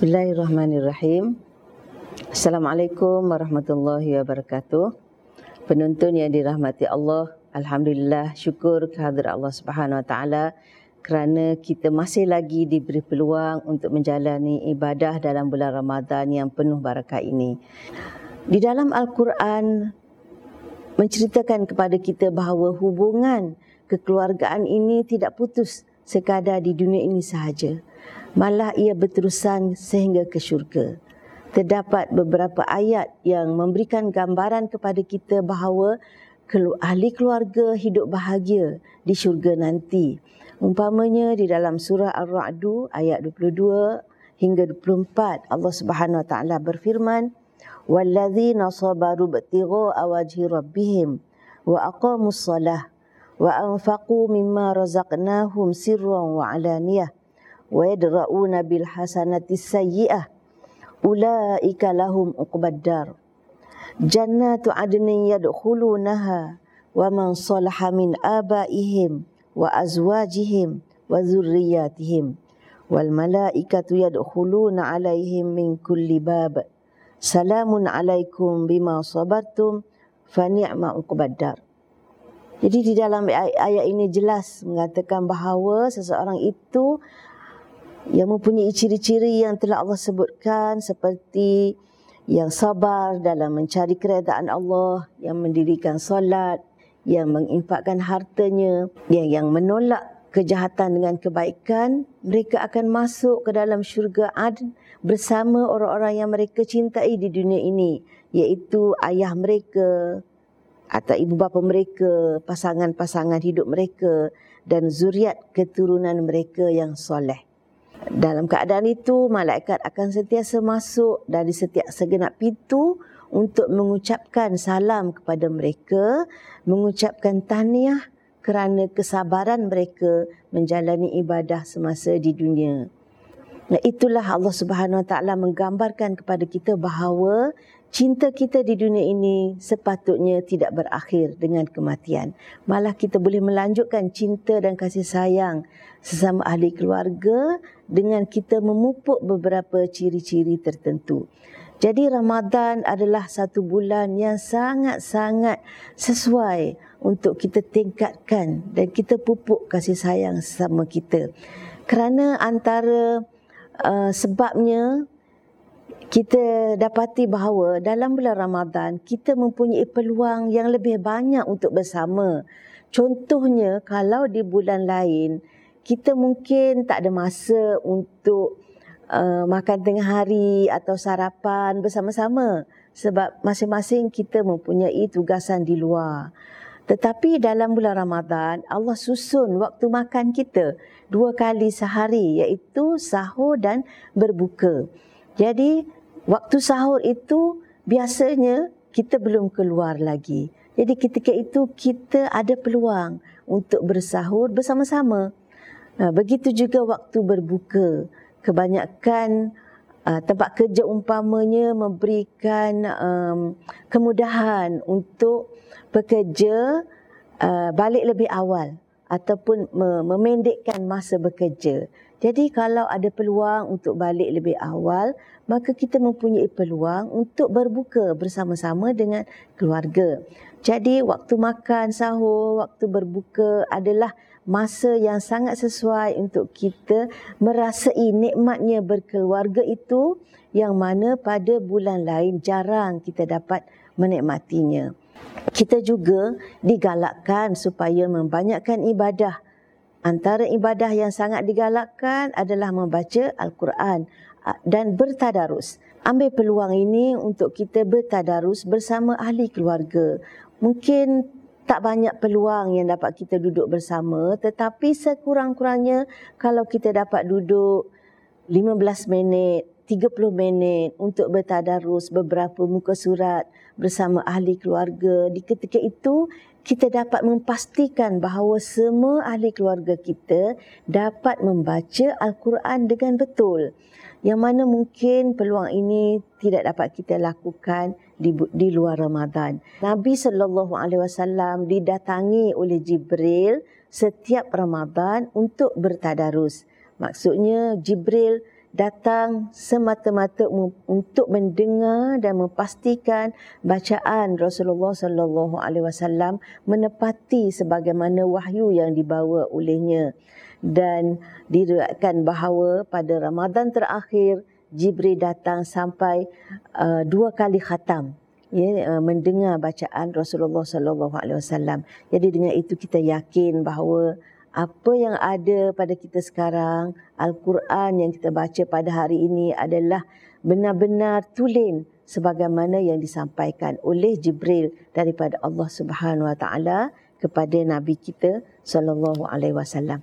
Bismillahirrahmanirrahim. Assalamualaikum warahmatullahi wabarakatuh. Penonton yang dirahmati Allah, alhamdulillah syukur kehadrat Allah Subhanahu wa taala kerana kita masih lagi diberi peluang untuk menjalani ibadah dalam bulan Ramadan yang penuh barakah ini. Di dalam Al-Quran menceritakan kepada kita bahawa hubungan kekeluargaan ini tidak putus sekadar di dunia ini sahaja malah ia berterusan sehingga ke syurga. Terdapat beberapa ayat yang memberikan gambaran kepada kita bahawa ahli keluarga hidup bahagia di syurga nanti. Umpamanya di dalam surah Ar-Ra'du ayat 22 hingga 24 Allah Subhanahu wa taala berfirman walladzina sabaru btigha awajhi rabbihim wa aqamus salah wa anfaqu mimma razaqnahum sirran wa alaniyah wa yadra'una bil hasanati sayyi'ah ulaika lahum uqbaddar jannatu adnin yadkhulunaha wa man salaha min abaihim wa azwajihim wa zurriyatihim wal malaikatu yadkhuluna alaihim min kulli bab salamun alaikum bima sabartum fa ni'ma uqbaddar jadi di dalam ayat ini jelas mengatakan bahawa seseorang itu yang mempunyai ciri-ciri yang telah Allah sebutkan seperti yang sabar dalam mencari keredaan Allah, yang mendirikan solat, yang menginfakkan hartanya, yang yang menolak kejahatan dengan kebaikan, mereka akan masuk ke dalam syurga Ad bersama orang-orang yang mereka cintai di dunia ini, iaitu ayah mereka atau ibu bapa mereka, pasangan-pasangan hidup mereka dan zuriat keturunan mereka yang soleh. Dalam keadaan itu, malaikat akan sentiasa masuk dari setiap segenap pintu untuk mengucapkan salam kepada mereka, mengucapkan tahniah kerana kesabaran mereka menjalani ibadah semasa di dunia. Nah, itulah Allah Subhanahu Wa Taala menggambarkan kepada kita bahawa cinta kita di dunia ini sepatutnya tidak berakhir dengan kematian. Malah kita boleh melanjutkan cinta dan kasih sayang sesama ahli keluarga dengan kita memupuk beberapa ciri-ciri tertentu. Jadi Ramadan adalah satu bulan yang sangat-sangat sesuai untuk kita tingkatkan dan kita pupuk kasih sayang sesama kita. Kerana antara uh, sebabnya kita dapati bahawa dalam bulan Ramadan kita mempunyai peluang yang lebih banyak untuk bersama. Contohnya kalau di bulan lain kita mungkin tak ada masa untuk uh, makan tengah hari atau sarapan bersama-sama sebab masing-masing kita mempunyai tugasan di luar. Tetapi dalam bulan Ramadan Allah susun waktu makan kita dua kali sehari iaitu sahur dan berbuka. Jadi waktu sahur itu biasanya kita belum keluar lagi. Jadi ketika itu kita ada peluang untuk bersahur bersama-sama. Begitu juga waktu berbuka. Kebanyakan uh, tempat kerja umpamanya memberikan um, kemudahan untuk pekerja uh, balik lebih awal ataupun memendekkan masa bekerja. Jadi kalau ada peluang untuk balik lebih awal, maka kita mempunyai peluang untuk berbuka bersama-sama dengan keluarga. Jadi waktu makan sahur, waktu berbuka adalah masa yang sangat sesuai untuk kita merasai nikmatnya berkeluarga itu yang mana pada bulan lain jarang kita dapat menikmatinya. Kita juga digalakkan supaya membanyakkan ibadah Antara ibadah yang sangat digalakkan adalah membaca Al-Quran dan bertadarus. Ambil peluang ini untuk kita bertadarus bersama ahli keluarga. Mungkin tak banyak peluang yang dapat kita duduk bersama tetapi sekurang-kurangnya kalau kita dapat duduk 15 minit, 30 minit untuk bertadarus beberapa muka surat bersama ahli keluarga. Di ketika itu kita dapat memastikan bahawa semua ahli keluarga kita dapat membaca Al-Quran dengan betul. Yang mana mungkin peluang ini tidak dapat kita lakukan di, di luar Ramadan. Nabi sallallahu alaihi wasallam didatangi oleh Jibril setiap Ramadan untuk bertadarus. Maksudnya Jibril datang semata-mata untuk mendengar dan memastikan bacaan Rasulullah sallallahu alaihi wasallam menepati sebagaimana wahyu yang dibawa olehnya dan diriwayatkan bahawa pada Ramadan terakhir Jibril datang sampai uh, dua kali khatam ya uh, mendengar bacaan Rasulullah sallallahu alaihi wasallam. Jadi dengan itu kita yakin bahawa apa yang ada pada kita sekarang, Al-Quran yang kita baca pada hari ini adalah benar-benar tulen sebagaimana yang disampaikan oleh Jibril daripada Allah Subhanahu Wa Taala kepada nabi kita sallallahu alaihi wasallam.